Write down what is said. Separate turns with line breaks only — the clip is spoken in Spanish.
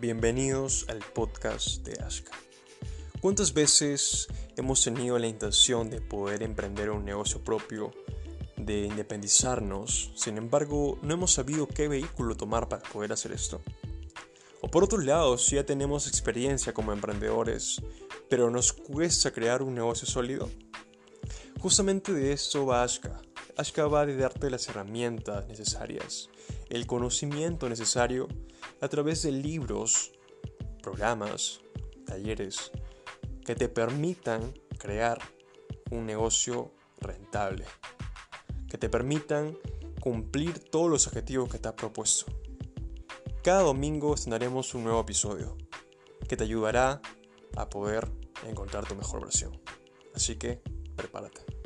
Bienvenidos al podcast de Ashka. ¿Cuántas veces hemos tenido la intención de poder emprender un negocio propio, de independizarnos, sin embargo no hemos sabido qué vehículo tomar para poder hacer esto? O por otro lado, si ya tenemos experiencia como emprendedores, pero nos cuesta crear un negocio sólido. Justamente de esto va Ashka. Ashka va de darte las herramientas necesarias, el conocimiento necesario a través de libros, programas, talleres que te permitan crear un negocio rentable, que te permitan cumplir todos los objetivos que te has propuesto. Cada domingo estrenaremos un nuevo episodio que te ayudará a poder encontrar tu mejor versión. Así que prepárate.